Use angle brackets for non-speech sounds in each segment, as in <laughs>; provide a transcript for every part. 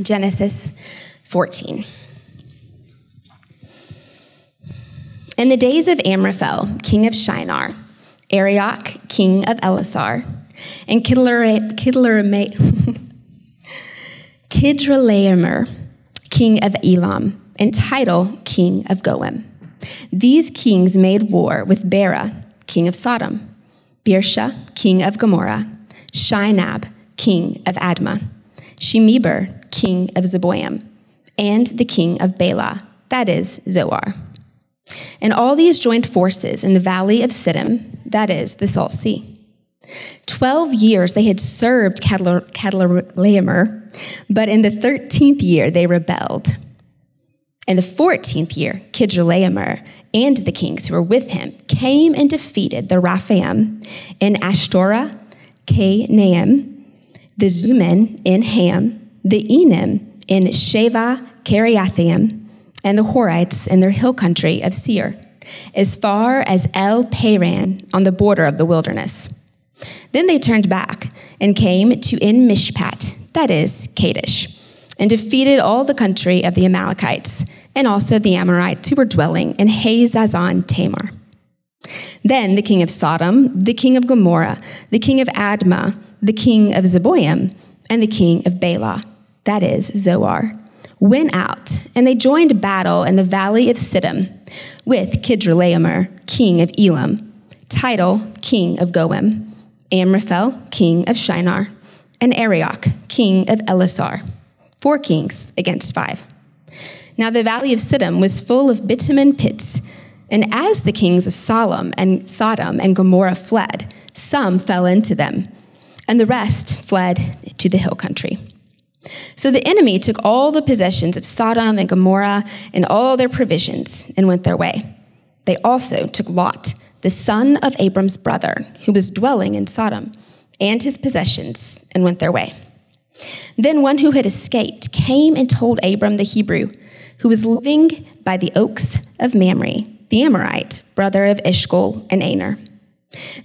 Genesis 14. In the days of Amraphel, king of Shinar, Arioch, king of Ellasar, and Kidlaremer, <laughs> king of Elam, and Tidal, king of Goim. These kings made war with Bera, king of Sodom, Birsha, king of Gomorrah, Shinab, king of Admah, Shemeber, king of Zeboim, and the king of Bela, that is, Zoar. And all these joined forces in the valley of Siddim, that is, the Salt Sea. Twelve years they had served Chedorlaomer, but in the thirteenth year they rebelled. In the fourteenth year, Chedorlaomer and the kings who were with him came and defeated the Rephaim in Ashtoreth, Naim, the Zuzim in Ham, the Emim in Shaveh Kiriathaim, and the Horites in their hill country of Seir, as far as El Paran on the border of the wilderness. Then they turned back and came to En Mishpat, that is, Kadesh, and defeated all the country of the Amalekites and also the Amorites who were dwelling in Hazazon Tamar. Then the king of Sodom, the king of Gomorrah, the king of Admah, the king of Zeboim, and the king of Bela, that is, Zoar, went out, and they joined battle in the valley of Siddim with Chedorlaomer, king of Elam, Tidal, king of Goim, Amraphel, king of Shinar, and Arioch, king of Ellasar. Four kings against five. Now the valley of Siddim was full of bitumen pits, and as the kings of Solom and Sodom and Gomorrah fled, some fell into them, and the rest fled to the hill country. So the enemy took all the possessions of Sodom and Gomorrah and all their provisions and went their way. They also took Lot the son of Abram's brother, who was dwelling in Sodom, and his possessions, and went their way. Then one who had escaped came and told Abram the Hebrew, who was living by the oaks of Mamre, the Amorite, brother of Eshcol and Aner.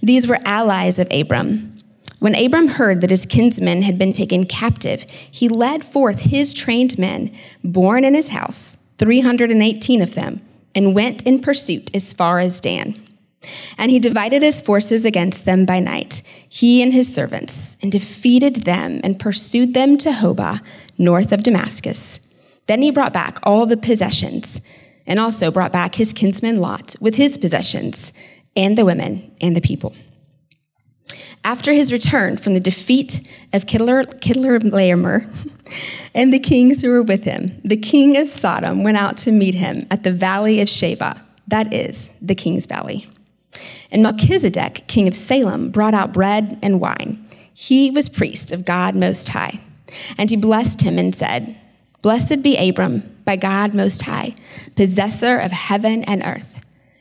These were allies of Abram. When Abram heard that his kinsmen had been taken captive, he led forth his trained men, born in his house, 318 of them, and went in pursuit as far as Dan. And he divided his forces against them by night, he and his servants, and defeated them and pursued them to Hobah, north of Damascus. Then he brought back all the possessions, and also brought back his kinsman Lot with his possessions, and the women and the people. After his return from the defeat of Chedorlaomer <laughs> and the kings who were with him, the king of Sodom went out to meet him at the valley of Shaveh, that is, the king's valley. And Melchizedek, king of Salem, brought out bread and wine. He was priest of God Most High. And he blessed him and said, Blessed be Abram by God Most High, possessor of heaven and earth.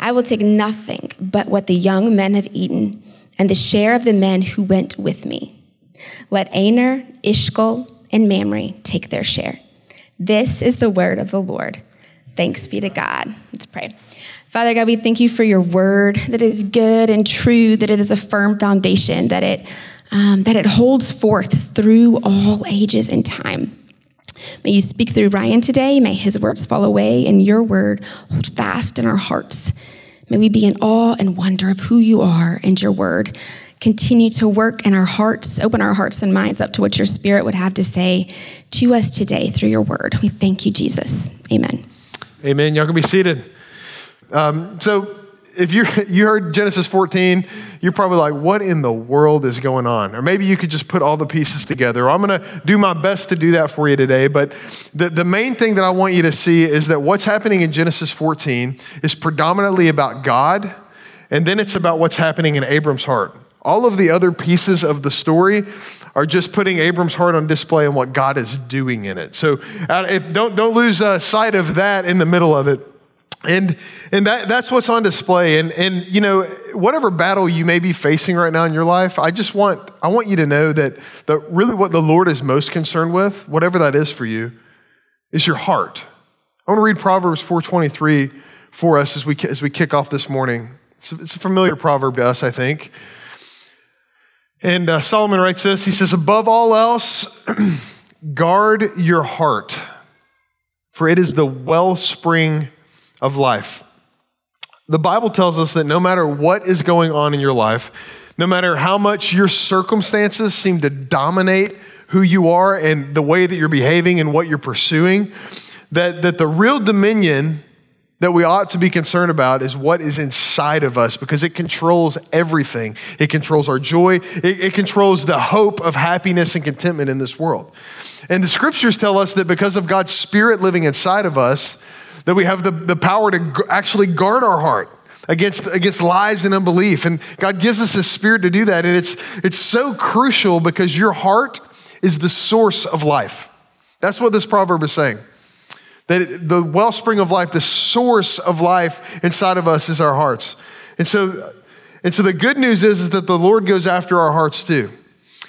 I will take nothing but what the young men have eaten and the share of the men who went with me. Let Aner, Eshcol, and Mamre take their share. This is the word of the Lord. Thanks be to God. Let's pray. Father God, we thank you for your word that is good and true, that it is a firm foundation, that it, um, that it holds forth through all ages and time. May you speak through Ryan today. May his words fall away and your word hold fast in our hearts. May we be in awe and wonder of who you are and your word. Continue to work in our hearts, open our hearts and minds up to what your spirit would have to say to us today through your word. We thank you, Jesus. Amen. Amen. Y'all can be seated. Um, so if you <laughs> you heard Genesis 14, you're probably like, what in the world is going on? Or maybe you could just put all the pieces together. I'm going to do my best to do that for you today. But the, the main thing that I want you to see is that what's happening in Genesis 14 is predominantly about God, and then it's about what's happening in Abram's heart. All of the other pieces of the story are just putting Abram's heart on display and what God is doing in it. So if, don't, don't lose uh, sight of that in the middle of it. And, and that, that's what's on display. And, and, you know, whatever battle you may be facing right now in your life, I just want, I want you to know that the, really what the Lord is most concerned with, whatever that is for you, is your heart. I want to read Proverbs 423 for us as we, as we kick off this morning. It's a, it's a familiar proverb to us, I think. And uh, Solomon writes this He says, Above all else, <clears throat> guard your heart, for it is the wellspring of life. The Bible tells us that no matter what is going on in your life, no matter how much your circumstances seem to dominate who you are and the way that you're behaving and what you're pursuing, that, that the real dominion that we ought to be concerned about is what is inside of us because it controls everything. It controls our joy, it, it, controls the hope of happiness and contentment in this world. And the scriptures tell us that because of God's Spirit living inside of us, that we have the, the power to actually guard our heart against, against lies and unbelief. And God gives us a spirit to do that. And it's, it's so crucial because your heart is the source of life. That's what this proverb is saying. That the wellspring of life, the source of life inside of us is our hearts. And so, and so the good news is, is that the Lord goes after our hearts too.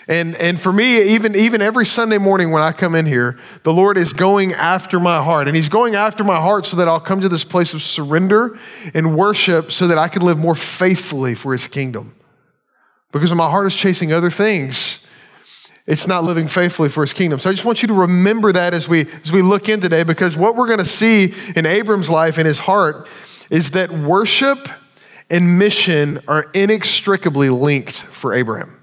And, and for me, even, even every Sunday morning when I come in here, the Lord is going after my heart. And He's going after my heart so that I'll come to this place of surrender and worship so that I can live more faithfully for His kingdom. Because my heart is chasing other things, it's not living faithfully for his kingdom. So I just want you to remember that as we as we look in today, because what we're going to see in Abram's life and his heart is that worship and mission are inextricably linked for Abraham.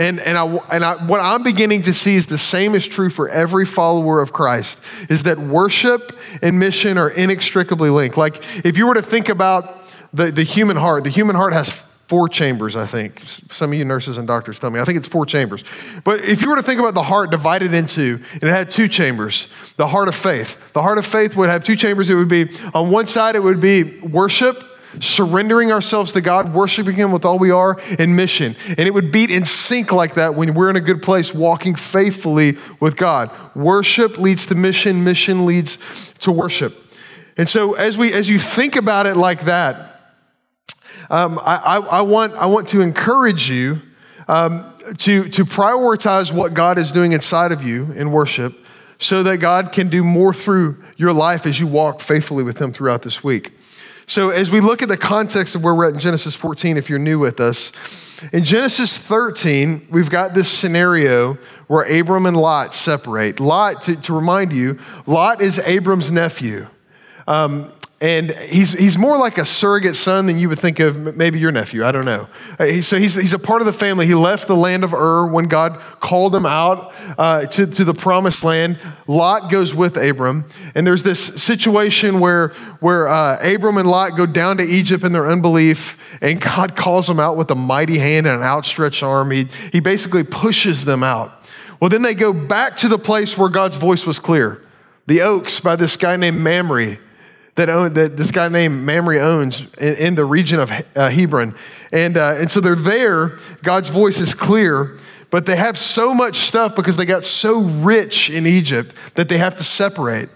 And, and, I, and I, what I'm beginning to see is the same is true for every follower of Christ, is that worship and mission are inextricably linked. Like if you were to think about the, the human heart, the human heart has four chambers, I think. Some of you nurses and doctors tell me. I think it's four chambers. But if you were to think about the heart divided into, and it had two chambers, the heart of faith. The heart of faith would have two chambers. It would be, on one side, it would be worship, surrendering ourselves to God, worshiping Him with all we are, and mission. And it would beat in sync like that when we're in a good place, walking faithfully with God. Worship leads to mission, mission leads to worship. And so as we as you think about it like that, um, I, I, I, want, I want to encourage you um, to, to prioritize what God is doing inside of you in worship so that God can do more through your life as you walk faithfully with Him throughout this week. So, as we look at the context of where we're at in Genesis 14, if you're new with us, in Genesis 13, we've got this scenario where Abram and Lot separate. Lot, to, to remind you, Lot is Abram's nephew. Um, and he's, he's more like a surrogate son than you would think of maybe your nephew. I don't know. Uh, so he's, he's a part of the family. He left the land of Ur when God called him out uh, to, to the promised land. Lot goes with Abram. And there's this situation where, where uh, Abram and Lot go down to Egypt in their unbelief, and God calls them out with a mighty hand and an outstretched arm. He, he basically pushes them out. Well, then they go back to the place where God's voice was clear the oaks by this guy named Mamre that, own, that this guy named Mamre owns in, in the region of uh, Hebron. And, uh, and so they're there. God's voice is clear, but they have so much stuff because they got so rich in Egypt that they have to separate.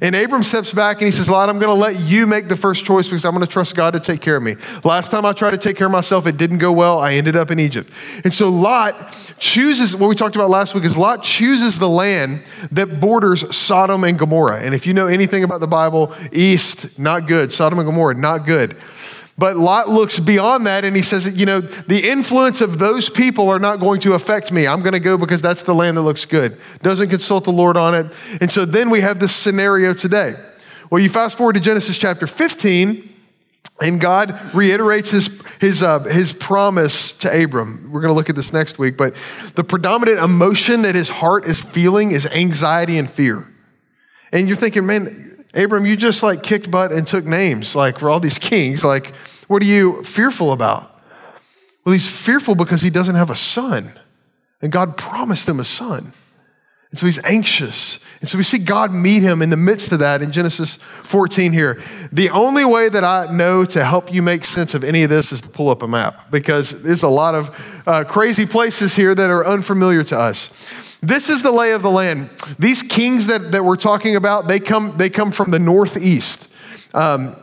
And Abram steps back and he says, Lot, I'm going to let you make the first choice because I'm going to trust God to take care of me. Last time I tried to take care of myself, it didn't go well. I ended up in Egypt. And so Lot chooses, what we talked about last week is Lot chooses the land that borders Sodom and Gomorrah. And if you know anything about the Bible, east, not good. Sodom and Gomorrah, not good. But Lot looks beyond that and he says, you know, the influence of those people are not going to affect me. I'm going to go because that's the land that looks good. Doesn't consult the Lord on it. And so then we have this scenario today. Well, you fast forward to Genesis chapter 15, and God reiterates his, his, uh, his promise to Abram. We're going to look at this next week, but the predominant emotion that his heart is feeling is anxiety and fear. And you're thinking, man, Abram, you just like kicked butt and took names like for all these kings. Like, what are you fearful about? Well, he's fearful because he doesn't have a son. And God promised him a son. And so he's anxious. And so we see God meet him in the midst of that in Genesis 14 here. The only way that I know to help you make sense of any of this is to pull up a map because there's a lot of uh, crazy places here that are unfamiliar to us. This is the lay of the land. These kings that, that we're talking about, they come, they come from the northeast. Um,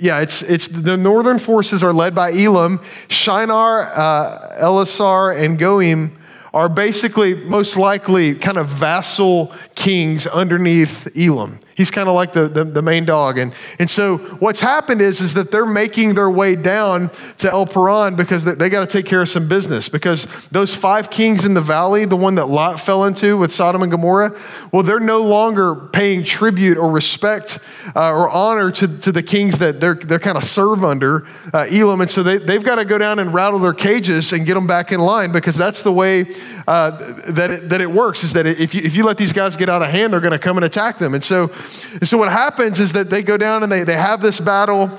yeah, it's, it's the northern forces are led by Elam. Shinar, uh, Ellasar, and Goim are basically most likely kind of vassal kings underneath Elam. He's kind of like the, the, the, main dog. And, and so what's happened is, is that they're making their way down to El Paran because they, they got to take care of some business. Because those five kings in the valley, the one that Lot fell into with Sodom and Gomorrah, well, they're no longer paying tribute or respect uh, or honor to, to the kings that they're, they're kind of serve under, uh, Elam. And so they, they've got to go down and rattle their cages and get them back in line because that's the way uh, that, it, that it works is that if you, if you let these guys get out of hand, they're going to come and attack them. And so and so what happens is that they go down and they, they have this battle.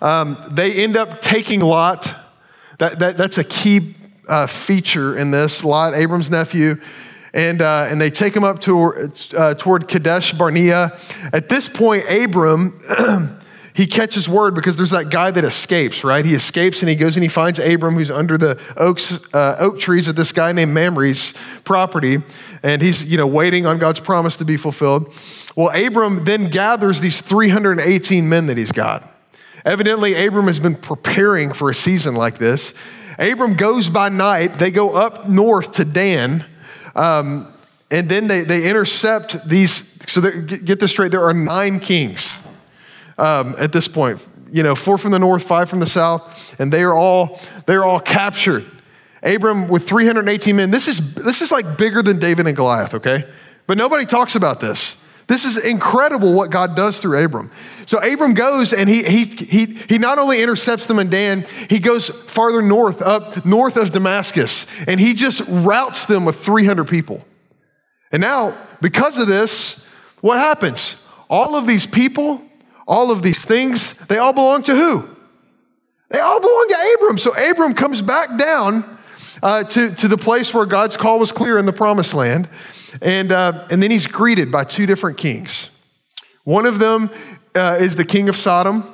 Um, they end up taking Lot. That, that, that's a key uh, feature in this. Lot, Abram's nephew. And, uh, and they take him up to, uh, toward Kadesh Barnea. At this point, Abram, <clears throat> he catches word because there's that guy that escapes, right? He escapes and he goes and he finds Abram, who's under the oaks, uh, oak trees at this guy named Mamre's property. And he's, you know, waiting on God's promise to be fulfilled. Well, Abram then gathers these 318 men that he's got. Evidently, Abram has been preparing for a season like this. Abram goes by night. They go up north to Dan. Um, and then they, they intercept these. So get this straight there are nine kings um, at this point. You know, four from the north, five from the south, and they are all they're all captured. Abram with 318 men. This is this is like bigger than David and Goliath, okay? But nobody talks about this. This is incredible what God does through Abram. So Abram goes and he, he, he, he not only intercepts them in Dan, he goes farther north, up north of Damascus, and he just routes them with 300 people. And now, because of this, what happens? All of these people, all of these things, they all belong to who? They all belong to Abram. So Abram comes back down uh, to, to the place where God's call was clear in the promised land. And, uh, and then he's greeted by two different kings. One of them uh, is the king of Sodom,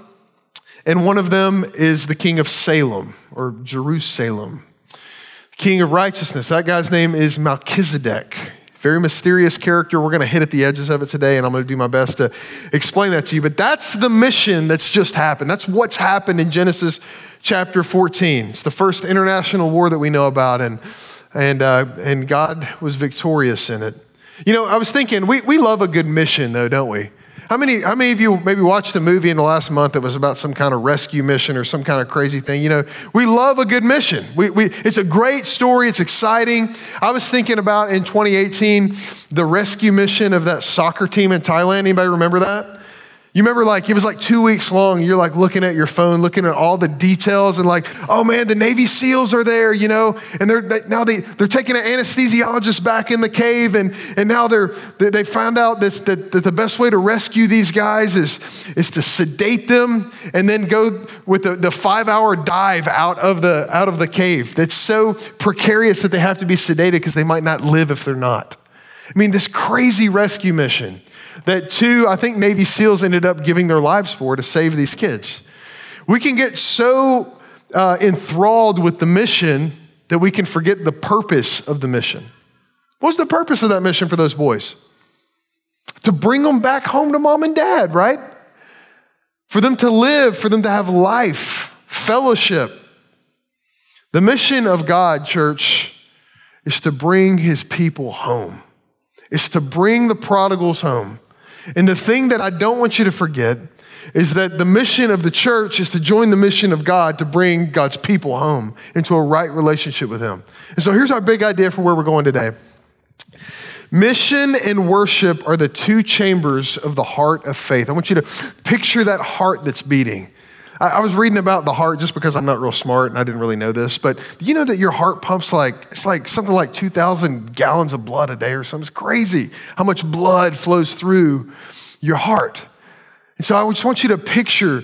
and one of them is the king of Salem or Jerusalem. King of righteousness. That guy's name is Melchizedek. Very mysterious character. We're going to hit at the edges of it today, and I'm going to do my best to explain that to you. But that's the mission that's just happened. That's what's happened in Genesis chapter 14. It's the first international war that we know about, and and, uh, and God was victorious in it. You know, I was thinking, we, we love a good mission, though, don't we? How many, how many of you maybe watched a movie in the last month that was about some kind of rescue mission or some kind of crazy thing? You know, we love a good mission. We, we, it's a great story, it's exciting. I was thinking about in 2018 the rescue mission of that soccer team in Thailand. Anybody remember that? You remember, like, it was like two weeks long. You're like looking at your phone, looking at all the details, and like, oh man, the Navy SEALs are there, you know, and they're they, now they they're taking an anesthesiologist back in the cave, and and now they're they, they found out this, that, that the best way to rescue these guys is is to sedate them and then go with the, the five hour dive out of the out of the cave. That's so precarious that they have to be sedated because they might not live if they're not. I mean, this crazy rescue mission that two, I think Navy SEALs ended up giving their lives for to save these kids. We can get so uh, enthralled with the mission that we can forget the purpose of the mission. What's the purpose of that mission for those boys? To bring them back home to mom and dad, right? For them to live, for them to have life, fellowship. The mission of God, church, is to bring his people home, is to bring the prodigals home. And the thing that I don't want you to forget is that the mission of the church is to join the mission of God to bring God's people home into a right relationship with Him. And so here's our big idea for where we're going today. Mission and worship are the two chambers of the heart of faith. I want you to picture that heart that's beating. I, was reading about the heart just because I'm not real smart and I didn't really know this, but do you know that your heart pumps like, it's like something like 2,000 gallons of blood a day or something? It's crazy how much blood flows through your heart. And so I just want you to picture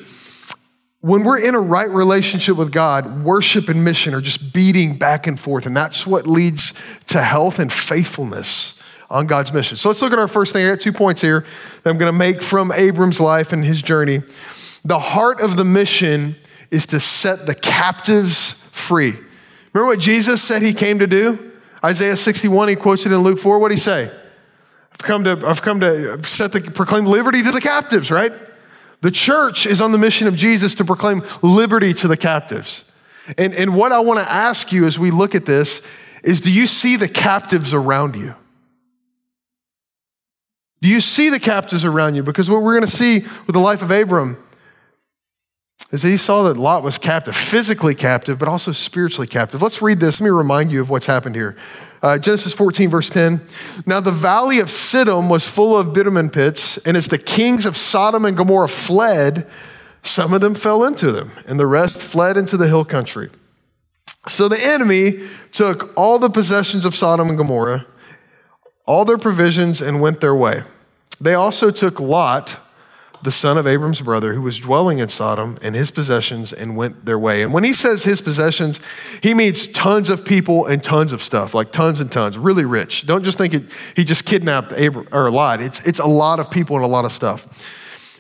when we're in a right relationship with God, worship and mission are just beating back and forth. And that's what leads to health and faithfulness on God's mission. So let's look at our first thing. I got two points here that I'm going to make from Abram's life and his journey. The heart of the mission is to set the captives free. Remember what Jesus said he came to do? Isaiah 61, he quotes it in Luke 4. What did he say? I've come to, I've come to set the, proclaim liberty to the captives, right? The church is on the mission of Jesus to proclaim liberty to the captives. And, and what I want to ask you as we look at this is do you see the captives around you? Do you see the captives around you? Because what we're going to see with the life of Abram is he saw that Lot was captive, physically captive, but also spiritually captive. Let's read this. Let me remind you of what's happened here. Uh, Genesis 14, verse 10. Now the valley of Siddim was full of bitumen pits, and as the kings of Sodom and Gomorrah fled, some of them fell into them, and the rest fled into the hill country. So the enemy took all the possessions of Sodom and Gomorrah, all their provisions, and went their way. They also took Lot, the son of Abram's brother, who was dwelling in Sodom, and his possessions, and went their way. And when he says his possessions, he means tons of people and tons of stuff, like tons and tons, really rich. Don't just think it, he just kidnapped Abram, or a Lot. It's, it's a lot of people and a lot of stuff.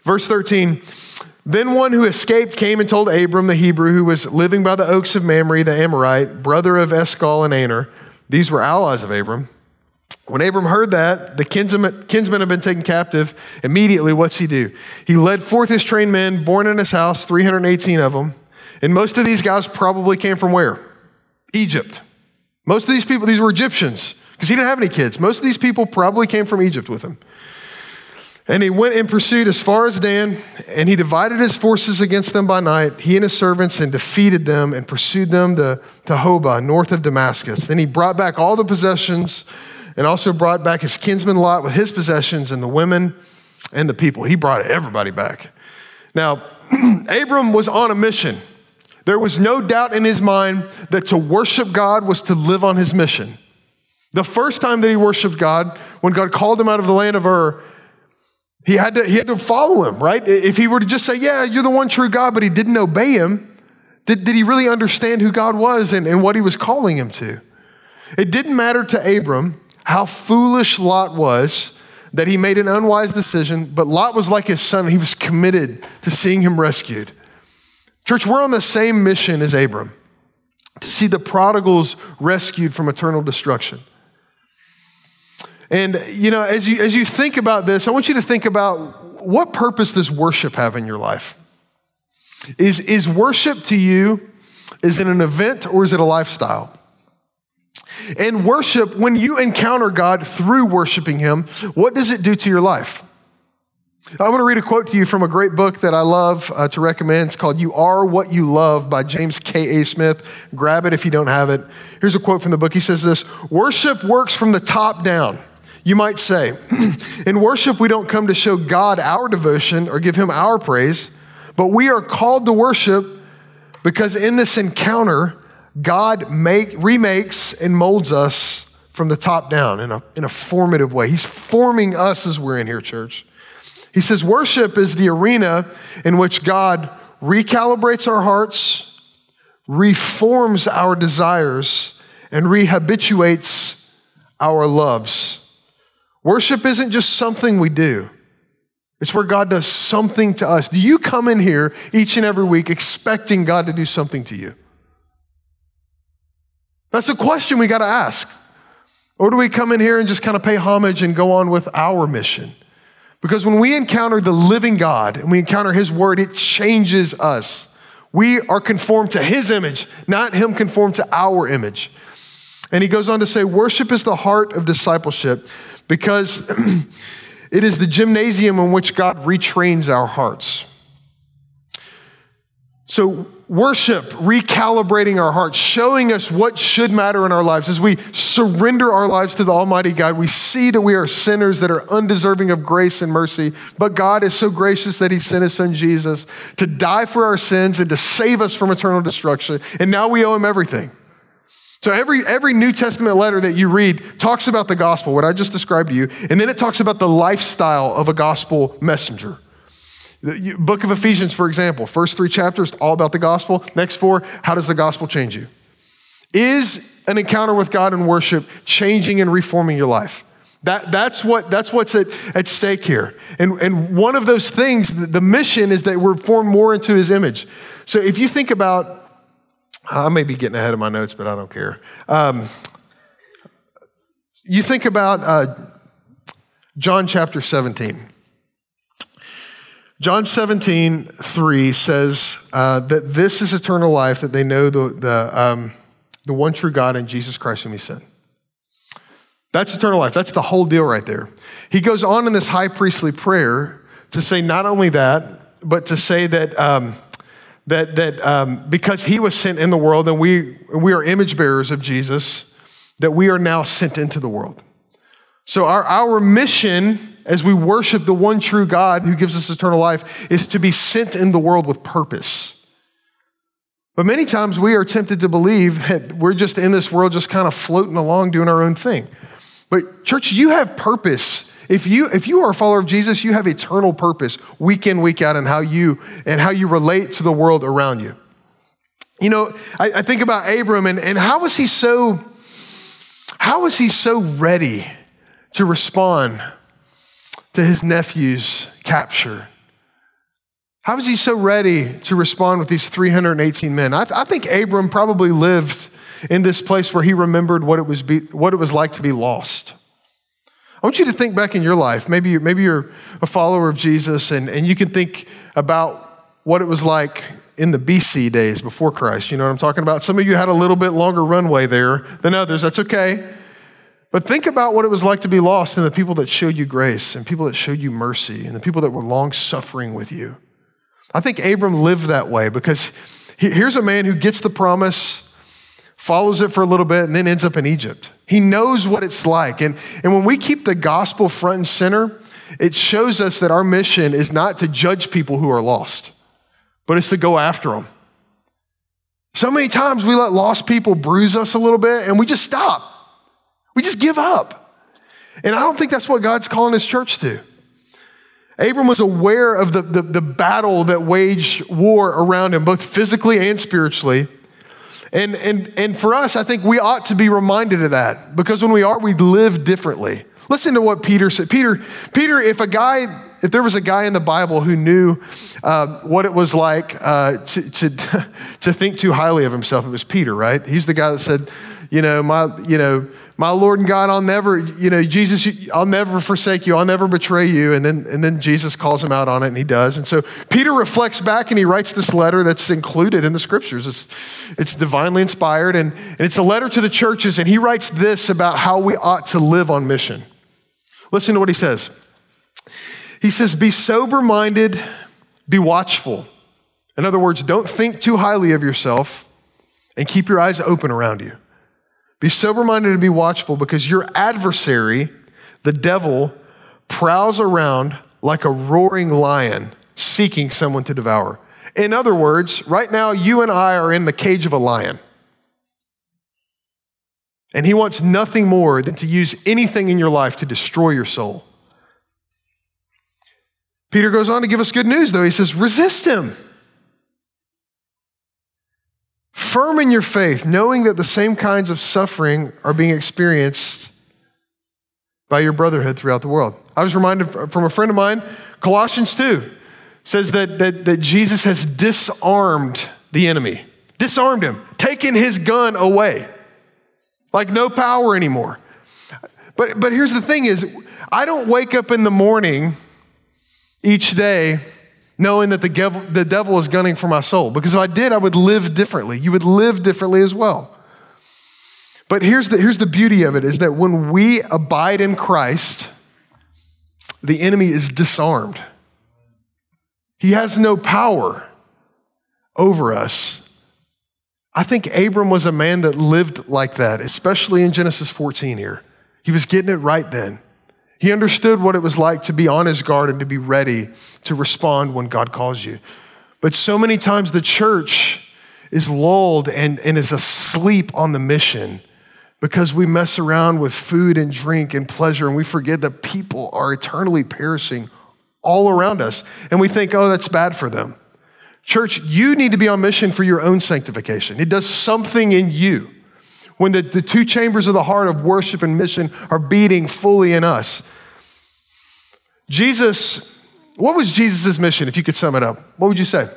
Verse 13 Then one who escaped came and told Abram the Hebrew, who was living by the oaks of Mamre, the Amorite, brother of Eshcol and Aner. These were allies of Abram. When Abram heard that, the kinsmen, kinsmen had been taken captive, immediately what's he do? He led forth his trained men, born in his house, 318 of them. And most of these guys probably came from where? Egypt. Most of these people, these were Egyptians, because he didn't have any kids. Most of these people probably came from Egypt with him. And he went and pursued as far as Dan, and he divided his forces against them by night, he and his servants, and defeated them and pursued them to, to Hobah, north of Damascus. Then he brought back all the possessions and also brought back his kinsman Lot with his possessions and the women and the people. He brought everybody back. Now, <clears throat> Abram was on a mission. There was no doubt in his mind that to worship God was to live on his mission. The first time that he worshiped God, when God called him out of the land of Ur, he had to, he had to follow him, right? If he were to just say, Yeah, you're the one true God, but he didn't obey him, did, did he really understand who God was and, and what he was calling him to? It didn't matter to Abram how foolish Lot was that he made an unwise decision, but Lot was like his son. He was committed to seeing him rescued. Church, we're on the same mission as Abram to see the prodigals rescued from eternal destruction. And, you know, as you, as you think about this, I want you to think about what purpose does worship have in your life? Is, is worship to you, is it an event or is it a lifestyle? And worship, when you encounter God through worshiping Him, what does it do to your life? I want to read a quote to you from a great book that I love uh, to recommend. It's called You Are What You Love by James K.A. Smith. Grab it if you don't have it. Here's a quote from the book. He says this Worship works from the top down. You might say, <clears throat> in worship, we don't come to show God our devotion or give him our praise, but we are called to worship because in this encounter, God make, remakes and molds us from the top down in a, in a formative way. He's forming us as we're in here, church. He says, Worship is the arena in which God recalibrates our hearts, reforms our desires, and rehabituates our loves. Worship isn't just something we do, it's where God does something to us. Do you come in here each and every week expecting God to do something to you? That's a question we got to ask. Or do we come in here and just kind of pay homage and go on with our mission? Because when we encounter the living God and we encounter His Word, it changes us. We are conformed to His image, not Him conformed to our image. And he goes on to say, worship is the heart of discipleship because <clears throat> it is the gymnasium in which God retrains our hearts. So, worship, recalibrating our hearts, showing us what should matter in our lives. As we surrender our lives to the Almighty God, we see that we are sinners that are undeserving of grace and mercy. But God is so gracious that He sent His Son Jesus to die for our sins and to save us from eternal destruction. And now we owe Him everything. So every, every New Testament letter that you read talks about the gospel, what I just described to you, and then it talks about the lifestyle of a gospel messenger. The book of Ephesians, for example, first three chapters, all about the gospel. Next four, how does the gospel change you? Is an encounter with God and worship changing and reforming your life? That, that's, what, that's what's at, at stake here. And, and one of those things, the, mission is that we're formed more into his image. So if you think about, I may be getting ahead of my notes, but I don't care. Um, you think about uh, John chapter 17. John 17, 3 says uh, that this is eternal life, that they know the, the, um, the one true God and Jesus Christ whom he sent. That's eternal life. That's the whole deal right there. He goes on in this high priestly prayer to say not only that, but to say that, um, that, that um, because he was sent in the world and we, we are image bearers of Jesus, that we are now sent into the world. So our, our mission as we worship the one true God who gives us eternal life is to be sent in the world with purpose. But many times we are tempted to believe that we're just in this world just kind of floating along doing our own thing. But church, you have purpose. If you if you are a follower of Jesus, you have eternal purpose week in week out in how you and how you relate to the world around you. You know, I, I think about Abram and, and how was he so how was he so ready to respond to his nephew's capture? How was he so ready to respond with these 318 men? I, th- I think Abram probably lived in this place where he remembered what it was, be, what it was like to be lost. I want you to think back in your life. Maybe you're, maybe you're a follower of Jesus and, and you can think about what it was like in the BC days before Christ. You know what I'm talking about? Some of you had a little bit longer runway there than others. That's okay. But think about what it was like to be lost and the people that showed you grace and people that showed you mercy and the people that were long suffering with you. I think Abram lived that way because here's a man who gets the promise follows it for a little bit, and then ends up in Egypt. He knows what it's like. And, and when we keep the gospel front and center, it shows us that our mission is not to judge people who are lost, but it's to go after them. So many times we let lost people bruise us a little bit and we just stop. We just give up. And I don't think that's what God's calling his church to. Abram was aware of the, the, the battle that waged war around him, both physically and spiritually. And, and, and for us, I think we ought to be reminded of that because when we are, we live differently. Listen to what Peter said. Peter, Peter, if a guy, if there was a guy in the Bible who knew uh, what it was like uh, to, to, <laughs> to think too highly of himself, it was Peter, right? He's the guy that said, you know, my, you know, my Lord and God, I'll never, you know, Jesus, I'll never forsake you. I'll never betray you. And then, and then Jesus calls him out on it and he does. And so Peter reflects back and he writes this letter that's included in the scriptures. It's, it's divinely inspired and, and it's a letter to the churches. And he writes this about how we ought to live on mission. Listen to what he says. He says, Be sober minded, be watchful. In other words, don't think too highly of yourself and keep your eyes open around you. Be sober minded and be watchful because your adversary, the devil, prowls around like a roaring lion seeking someone to devour. In other words, right now, you and I are in the cage of a lion. And he wants nothing more than to use anything in your life to destroy your soul. Peter goes on to give us good news, though. He says, resist him. Firm in your faith, knowing that the same kinds of suffering are being experienced by your brotherhood throughout the world. I was reminded from a friend of mine, Colossians 2 says that, that, that Jesus has disarmed the enemy, disarmed him, taken his gun away, like no power anymore. But, but here's the thing is, I don't wake up in the morning each day knowing that the devil, the devil is gunning for my soul. Because if I did, I would live differently. You would live differently as well. But here's the, here's the beauty of it is that when we abide in Christ, the enemy is disarmed. He has no power over us. I think Abram was a man that lived like that, especially in Genesis 14 here. He was getting it right then. He understood what it was like to be on his guard and to be ready to respond when God calls you. But so many times the church is lulled and, and is asleep on the mission because we mess around with food and drink and pleasure and we forget that people are eternally perishing all around us. And we think, oh, that's bad for them. Church, you need to be on mission for your own sanctification. It does something in you when the, the two chambers of the heart of worship and mission are beating fully in us. Jesus, what was Jesus' mission, if you could sum it up? What would you say?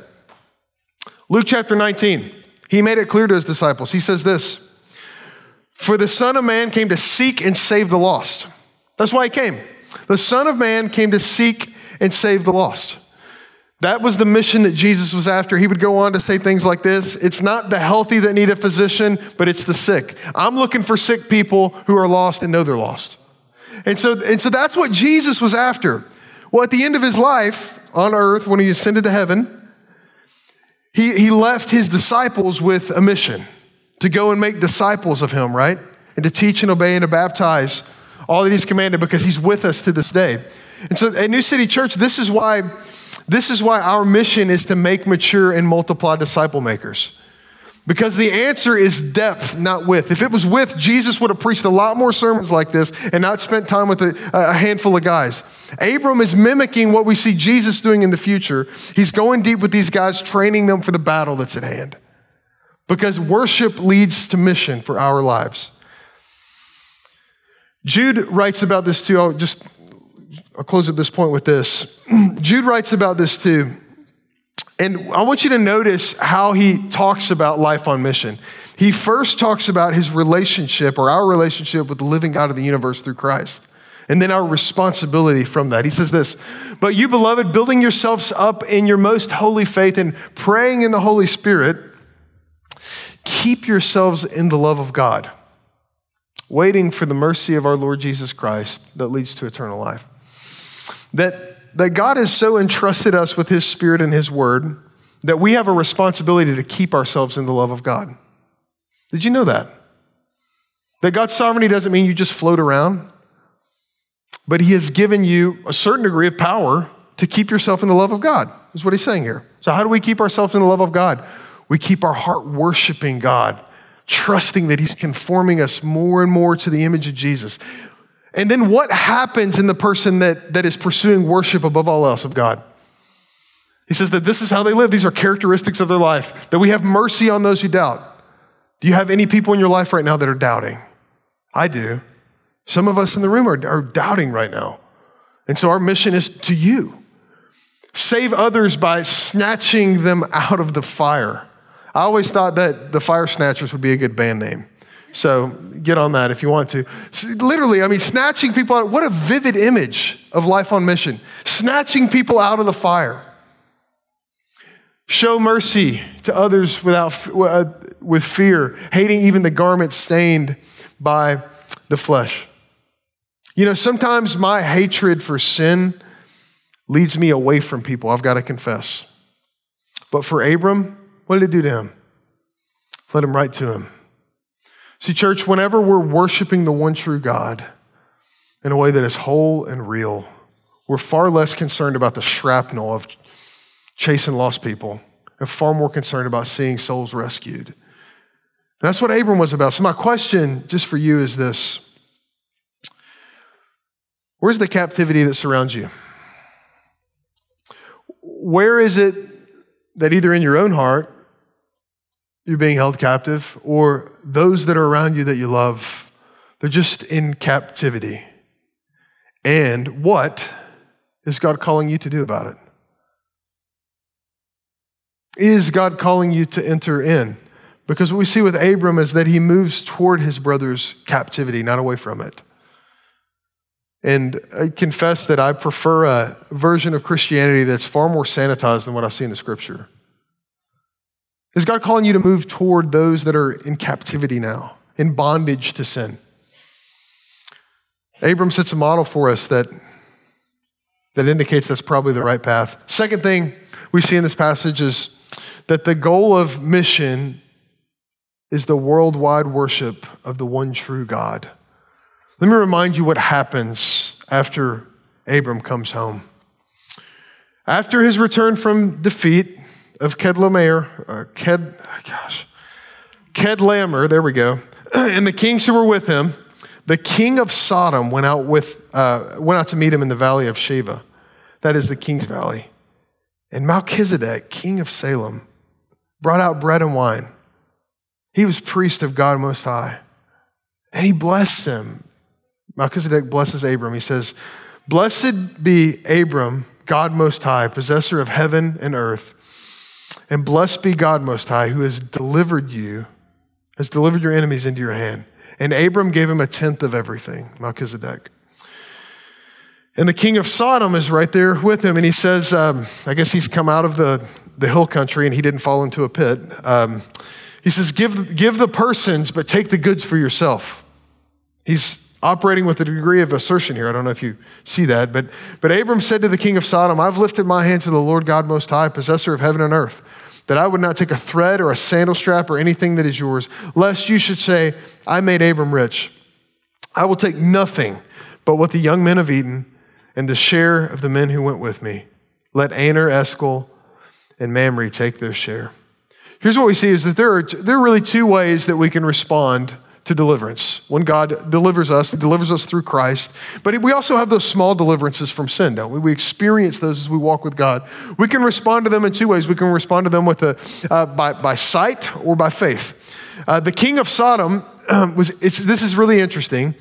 Luke chapter 19, he made it clear to his disciples. He says this For the Son of Man came to seek and save the lost. That's why he came. The Son of Man came to seek and save the lost. That was the mission that Jesus was after. He would go on to say things like this It's not the healthy that need a physician, but it's the sick. I'm looking for sick people who are lost and know they're lost. And so, and so that's what Jesus was after. Well, at the end of his life on earth, when he ascended to heaven, he, he left his disciples with a mission to go and make disciples of him, right? And to teach and obey and to baptize all that he's commanded because he's with us to this day. And so at New City Church, this is why this is why our mission is to make mature and multiply disciple makers. Because the answer is depth, not width. If it was width, Jesus would have preached a lot more sermons like this and not spent time with a, a, handful of guys. Abram is mimicking what we see Jesus doing in the future. He's going deep with these guys, training them for the battle that's at hand. Because worship leads to mission for our lives. Jude writes about this too. I'll just I'll close at this point with this. <clears throat> Jude writes about this too. And I want you to notice how he talks about life on mission. He first talks about his relationship or our relationship with the living God of the universe through Christ. And then our responsibility from that. He says this, but you, beloved, building yourselves up in your most holy faith and praying in the Holy Spirit, keep yourselves in the love of God, waiting for the mercy of our Lord Jesus Christ that leads to eternal life that, that God has so entrusted us with His Spirit and His Word that we have a responsibility to keep ourselves in the love of God. Did you know that? That God's sovereignty doesn't mean you just float around, but He has given you a certain degree of power to keep yourself in the love of God, is what He's saying here. So, how do we keep ourselves in the love of God? We keep our heart worshiping God, trusting that He's conforming us more and more to the image of Jesus. And then what happens in the person that, that is pursuing worship above all else of God? He says that this is how they live. These are characteristics of their life, that we have mercy on those who doubt. Do you have any people in your life right now that are doubting? I do. Some of us in the room are, are doubting right now. And so our mission is to you. Save others by snatching them out of the fire. I always thought that the fire snatchers would be a good band name. So get on that if you want to. Literally, I mean, snatching people out, what a vivid image of life on mission. Snatching people out of the fire. Show mercy to others without, uh, with fear, hating even the garment stained by the flesh. You know, sometimes my hatred for sin leads me away from people, I've got to confess. But for Abram, what did it do to him? Let him write to him. See, church, whenever we're worshiping the one true God in a way that is whole and real, we're far less concerned about the shrapnel of chasing lost people and far more concerned about seeing souls rescued. That's what Abram was about. So, my question just for you is this Where's the captivity that surrounds you? Where is it that either in your own heart you're being held captive, or those that are around you that you love, they're just in captivity. And what is God calling you to do about it? Is God calling you to enter in? Because what we see with Abram is that he moves toward his brother's captivity, not away from it. And I confess that I prefer a version of Christianity that's far more sanitized than what I see in the scripture. Is God calling you to move toward those that are in captivity now, in bondage to sin? Abram sets a model for us that, that indicates that's probably the right path. Second thing we see in this passage is that the goal of mission is the worldwide worship of the one true God. Let me remind you what happens after Abram comes home. After his return from defeat, of Kedlamer, uh, Ked, gosh, Kedlamer, there we go, <clears throat> and the kings who were with him, the king of Sodom went out, with, uh, went out to meet him in the valley of Shaveh. That is the king's valley. And Melchizedek, king of Salem, brought out bread and wine. He was priest of God Most High. And he blessed them. Melchizedek blesses Abram. He says, Blessed be Abram, God Most High, possessor of heaven and earth. And blessed be God Most High, who has delivered you, has delivered your enemies into your hand. And Abram gave him a tenth of everything, Melchizedek. And the king of Sodom is right there with him. And he says, um, I guess he's come out of the, the hill country and he didn't fall into a pit. Um, he says, give, give the persons, but take the goods for yourself. He's operating with a degree of assertion here. I don't know if you see that. But, but Abram said to the king of Sodom, I've lifted my hand to the Lord God Most High, possessor of heaven and earth, that I would not take a thread or a sandal strap or anything that is yours, lest you should say, I made Abram rich. I will take nothing but what the young men have eaten and the share of the men who went with me. Let Aner, Eshcol, and Mamre take their share. Here's what we see is that there are, there are really two ways that we can respond to deliverance. When God delivers us, He delivers us through Christ. But we also have those small deliverances from sin, don't we? We experience those as we walk with God. We can respond to them in two ways. We can respond to them with a, uh, by, by sight or by faith. Uh, the king of Sodom <clears throat> was, this is really interesting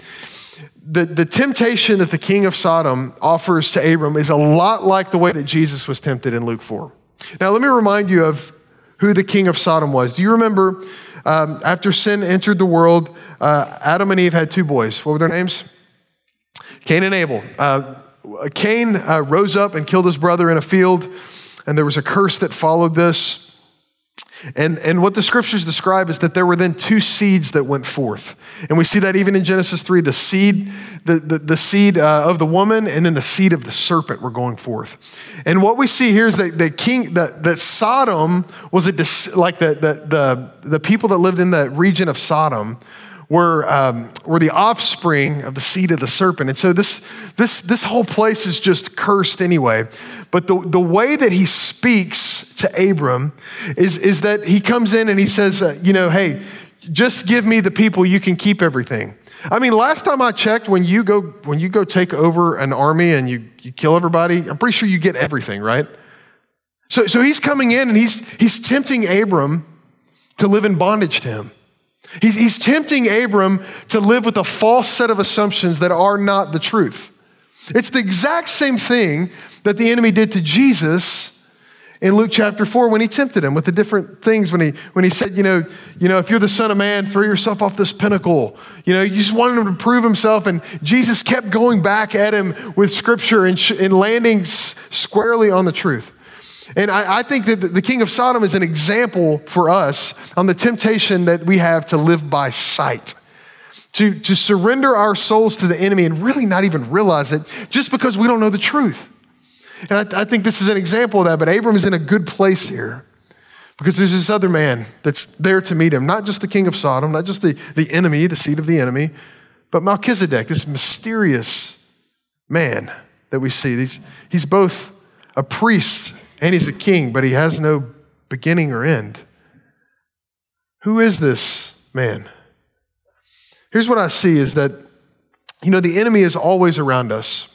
the, the temptation that the king of Sodom offers to Abram is a lot like the way that Jesus was tempted in Luke 4. Now, let me remind you of who the king of Sodom was. Do you remember um, after sin entered the world, uh, Adam and Eve had two boys? What were their names? Cain and Abel. Uh, Cain uh, rose up and killed his brother in a field, and there was a curse that followed this. And, and what the scriptures describe is that there were then two seeds that went forth. And we see that even in Genesis 3 the seed, the, the, the seed uh, of the woman, and then the seed of the serpent were going forth. And what we see here is that the king, that, that Sodom was a, like the, the, the, the people that lived in the region of Sodom were, um, were the offspring of the seed of the serpent. And so this, this, this whole place is just cursed anyway. But the, the way that he speaks to Abram is, is that he comes in and he says, uh, you know, hey, just give me the people, you can keep everything. I mean, last time I checked, when you go, when you go take over an army and you, you kill everybody, I'm pretty sure you get everything, right? So, so he's coming in and he's, he's tempting Abram to live in bondage to him. He's, he's tempting Abram to live with a false set of assumptions that are not the truth. It's the exact same thing that the enemy did to Jesus in Luke chapter 4 when he tempted him with the different things when he when he said, you know, you know, if you're the son of man, throw yourself off this pinnacle. You know, you just wanted him to prove himself and Jesus kept going back at him with scripture and, sh- and landing s- squarely on the truth. And I, I think that the king of Sodom is an example for us on the temptation that we have to live by sight. To, to surrender our souls to the enemy and really not even realize it just because we don't know the truth. And I, I think this is an example of that, but Abram is in a good place here because there's this other man that's there to meet him, not just the king of Sodom, not just the, the enemy, the seed of the enemy, but Melchizedek, this mysterious man that we see. He's, he's both a priest and he's a king, but he has no beginning or end. Who is this man? Here's what I see is that, you know, the enemy is always around us.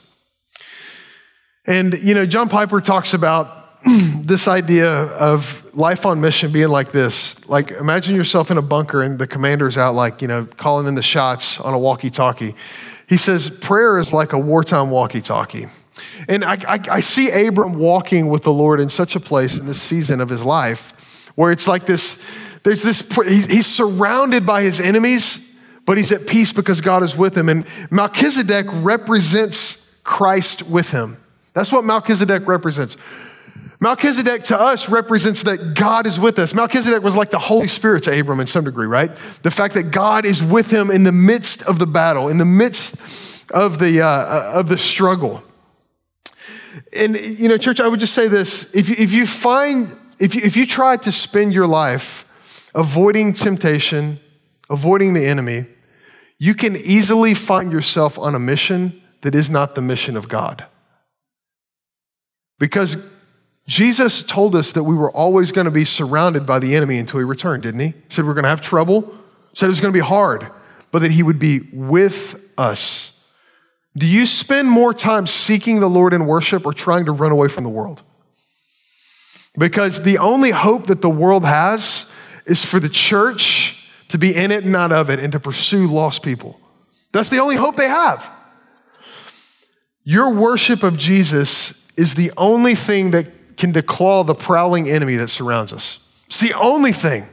And, you know, John Piper talks about <clears throat> this idea of life on mission being like this. Like, imagine yourself in a bunker and the commander's out, like, you know, calling in the shots on a walkie talkie. He says, prayer is like a wartime walkie talkie. And I, I, I, see Abram walking with the Lord in such a place in this season of his life where it's like this there's this, he's surrounded by his enemies, but he's at peace because God is with him. And Melchizedek represents Christ with him. That's what Melchizedek represents. Melchizedek to us represents that God is with us. Melchizedek was like the Holy Spirit to Abram in some degree, right? The fact that God is with him in the midst of the battle, in the midst of the, uh, uh of the struggle. And, you know, church, I would just say this if you, if you find, if you, if you try to spend your life avoiding temptation, avoiding the enemy, you can easily find yourself on a mission that is not the mission of God. Because Jesus told us that we were always going to be surrounded by the enemy until he returned, didn't he? He said we're going to have trouble, said it was going to be hard, but that he would be with us. Do you spend more time seeking the Lord in worship or trying to run away from the world? Because the only hope that the world has is for the church to be in it and not of it, and to pursue lost people. That's the only hope they have. Your worship of Jesus is the only thing that can declaw the prowling enemy that surrounds us. It's the only thing.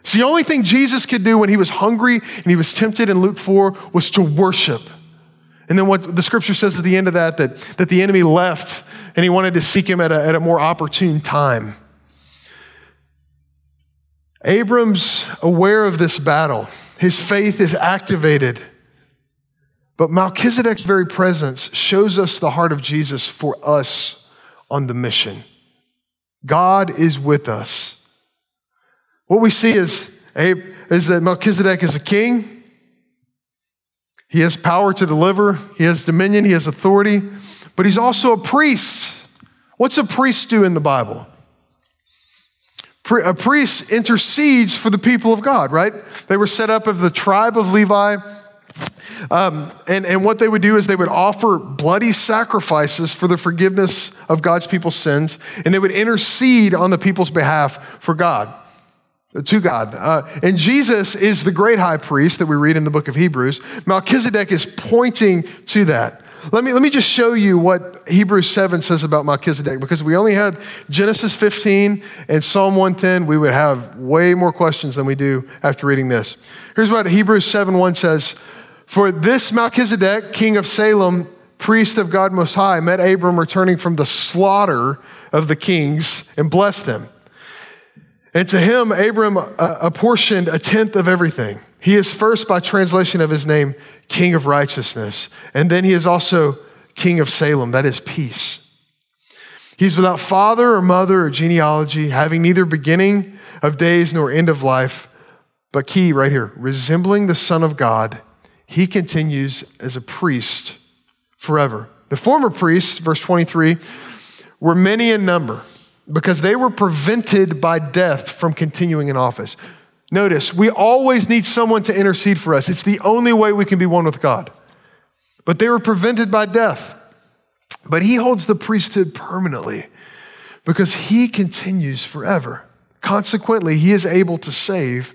It's the only thing Jesus could do when he was hungry and he was tempted in Luke 4 was to worship. And then what the scripture says at the end of that, that, that the enemy left and he wanted to seek him at a, at a more opportune time. Abram's aware of this battle. His faith is activated. But Melchizedek's very presence shows us the heart of Jesus for us on the mission. God is with us. What we see is, is that Melchizedek is a king. He has power to deliver, he has dominion, he has authority, but he's also a priest. What's a priest do in the Bible? A priest intercedes for the people of God, right? They were set up of the tribe of Levi. Um, and, and what they would do is they would offer bloody sacrifices for the forgiveness of God's people's sins, and they would intercede on the people's behalf for God, to God. Uh, and Jesus is the great high priest that we read in the book of Hebrews. Melchizedek is pointing to that. Let me, let me just show you what Hebrews 7 says about Melchizedek because we only had Genesis 15 and Psalm 110. We would have way more questions than we do after reading this. Here's what Hebrews 7 1 says For this Melchizedek, king of Salem, priest of God Most High, met Abram returning from the slaughter of the kings and blessed him. And to him, Abram uh, apportioned a tenth of everything. He is first, by translation of his name, King of Righteousness. And then he is also King of Salem, that is peace. He's without father or mother or genealogy, having neither beginning of days nor end of life. But key right here, resembling the Son of God, he continues as a priest forever. The former priests, verse 23, were many in number because they were prevented by death from continuing in office. Notice, we always need someone to intercede for us. It's the only way we can be one with God. But they were prevented by death. But he holds the priesthood permanently because he continues forever. Consequently, he is able to save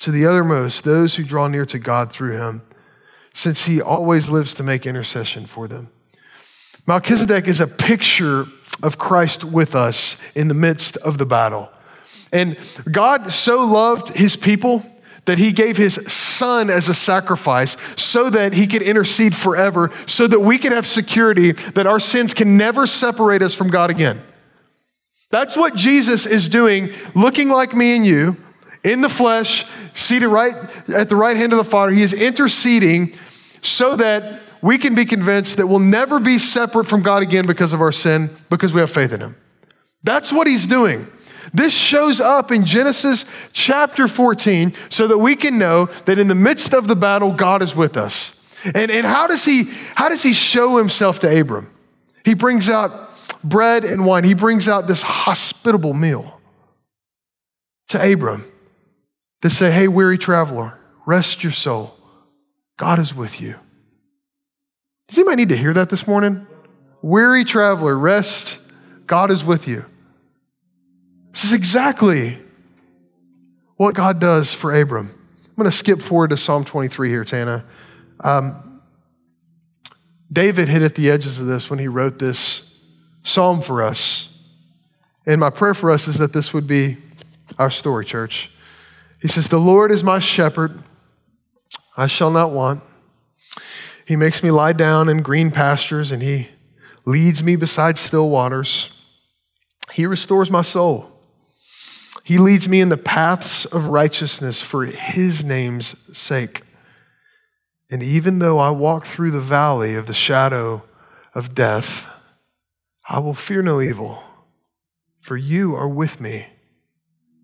to the uttermost those who draw near to God through him, since he always lives to make intercession for them. Melchizedek is a picture of Christ with us in the midst of the battle. And God so loved his people that he gave his son as a sacrifice so that he could intercede forever, so that we can have security that our sins can never separate us from God again. That's what Jesus is doing, looking like me and you, in the flesh, seated right at the right hand of the Father. He is interceding so that we can be convinced that we'll never be separate from God again because of our sin, because we have faith in him. That's what he's doing. This shows up in Genesis chapter 14 so that we can know that in the midst of the battle, God is with us. And, and how, does he, how does he show himself to Abram? He brings out bread and wine, he brings out this hospitable meal to Abram to say, Hey, weary traveler, rest your soul. God is with you. Does anybody need to hear that this morning? Weary traveler, rest. God is with you. This is exactly what God does for Abram. I'm going to skip forward to Psalm 23 here, Tana. Um, David hit at the edges of this when he wrote this psalm for us. And my prayer for us is that this would be our story, church. He says, The Lord is my shepherd, I shall not want. He makes me lie down in green pastures, and he leads me beside still waters. He restores my soul. He leads me in the paths of righteousness for his name's sake. And even though I walk through the valley of the shadow of death, I will fear no evil, for you are with me.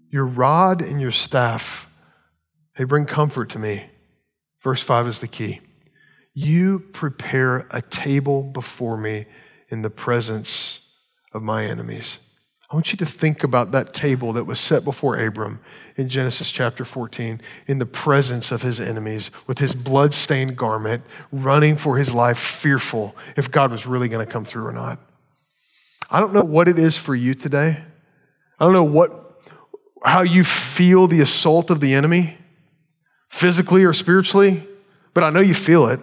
Your rod and your staff, they bring comfort to me. Verse 5 is the key. You prepare a table before me in the presence of my enemies. I want you to think about that table that was set before Abram in Genesis chapter 14 in the presence of his enemies with his blood-stained garment running for his life fearful if God was really going to come through or not. I don't know what it is for you today. I don't know what how you feel the assault of the enemy. physically or spiritually, but I know you feel it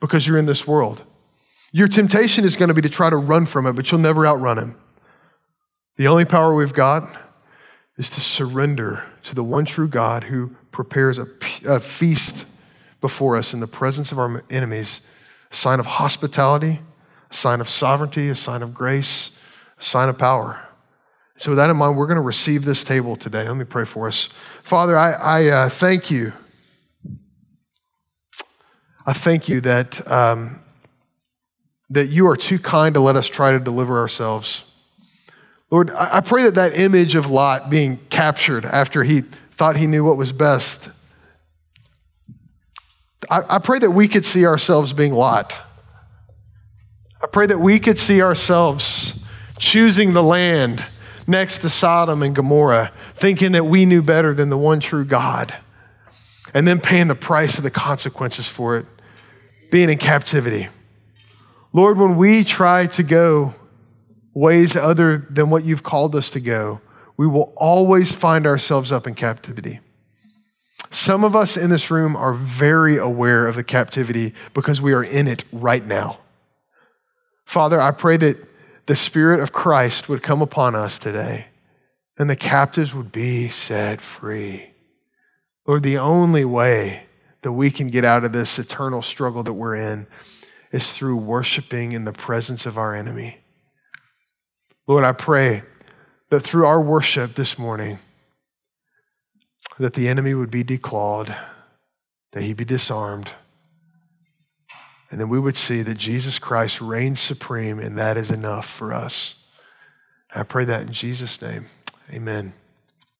because you're in this world. Your temptation is going to be to try to run from it, but you'll never outrun him. The only power we've got is to surrender to the one true God who prepares a, a feast before us in the presence of our enemies, a sign of hospitality, a sign of sovereignty, a sign of grace, a sign of power. So, with that in mind, we're going to receive this table today. Let me pray for us. Father, I, I uh, thank you. I thank you that, um, that you are too kind to let us try to deliver ourselves. Lord, I pray that that image of Lot being captured after he thought he knew what was best, I, I pray that we could see ourselves being Lot. I pray that we could see ourselves choosing the land next to Sodom and Gomorrah, thinking that we knew better than the one true God, and then paying the price of the consequences for it, being in captivity. Lord, when we try to go ways other than what you've called us to go, we will always find ourselves up in captivity. Some of us in this room are very aware of the captivity because we are in it right now. Father, I pray that the Spirit of Christ would come upon us today and the captives would be set free. Lord, the only way that we can get out of this eternal struggle that we're in is through worshiping in the presence of our enemy. Lord, I pray that through our worship this morning, that the enemy would be declawed, that he be disarmed, and then we would see that Jesus Christ reigns supreme, and that is enough for us. I pray that in Jesus' name. Amen.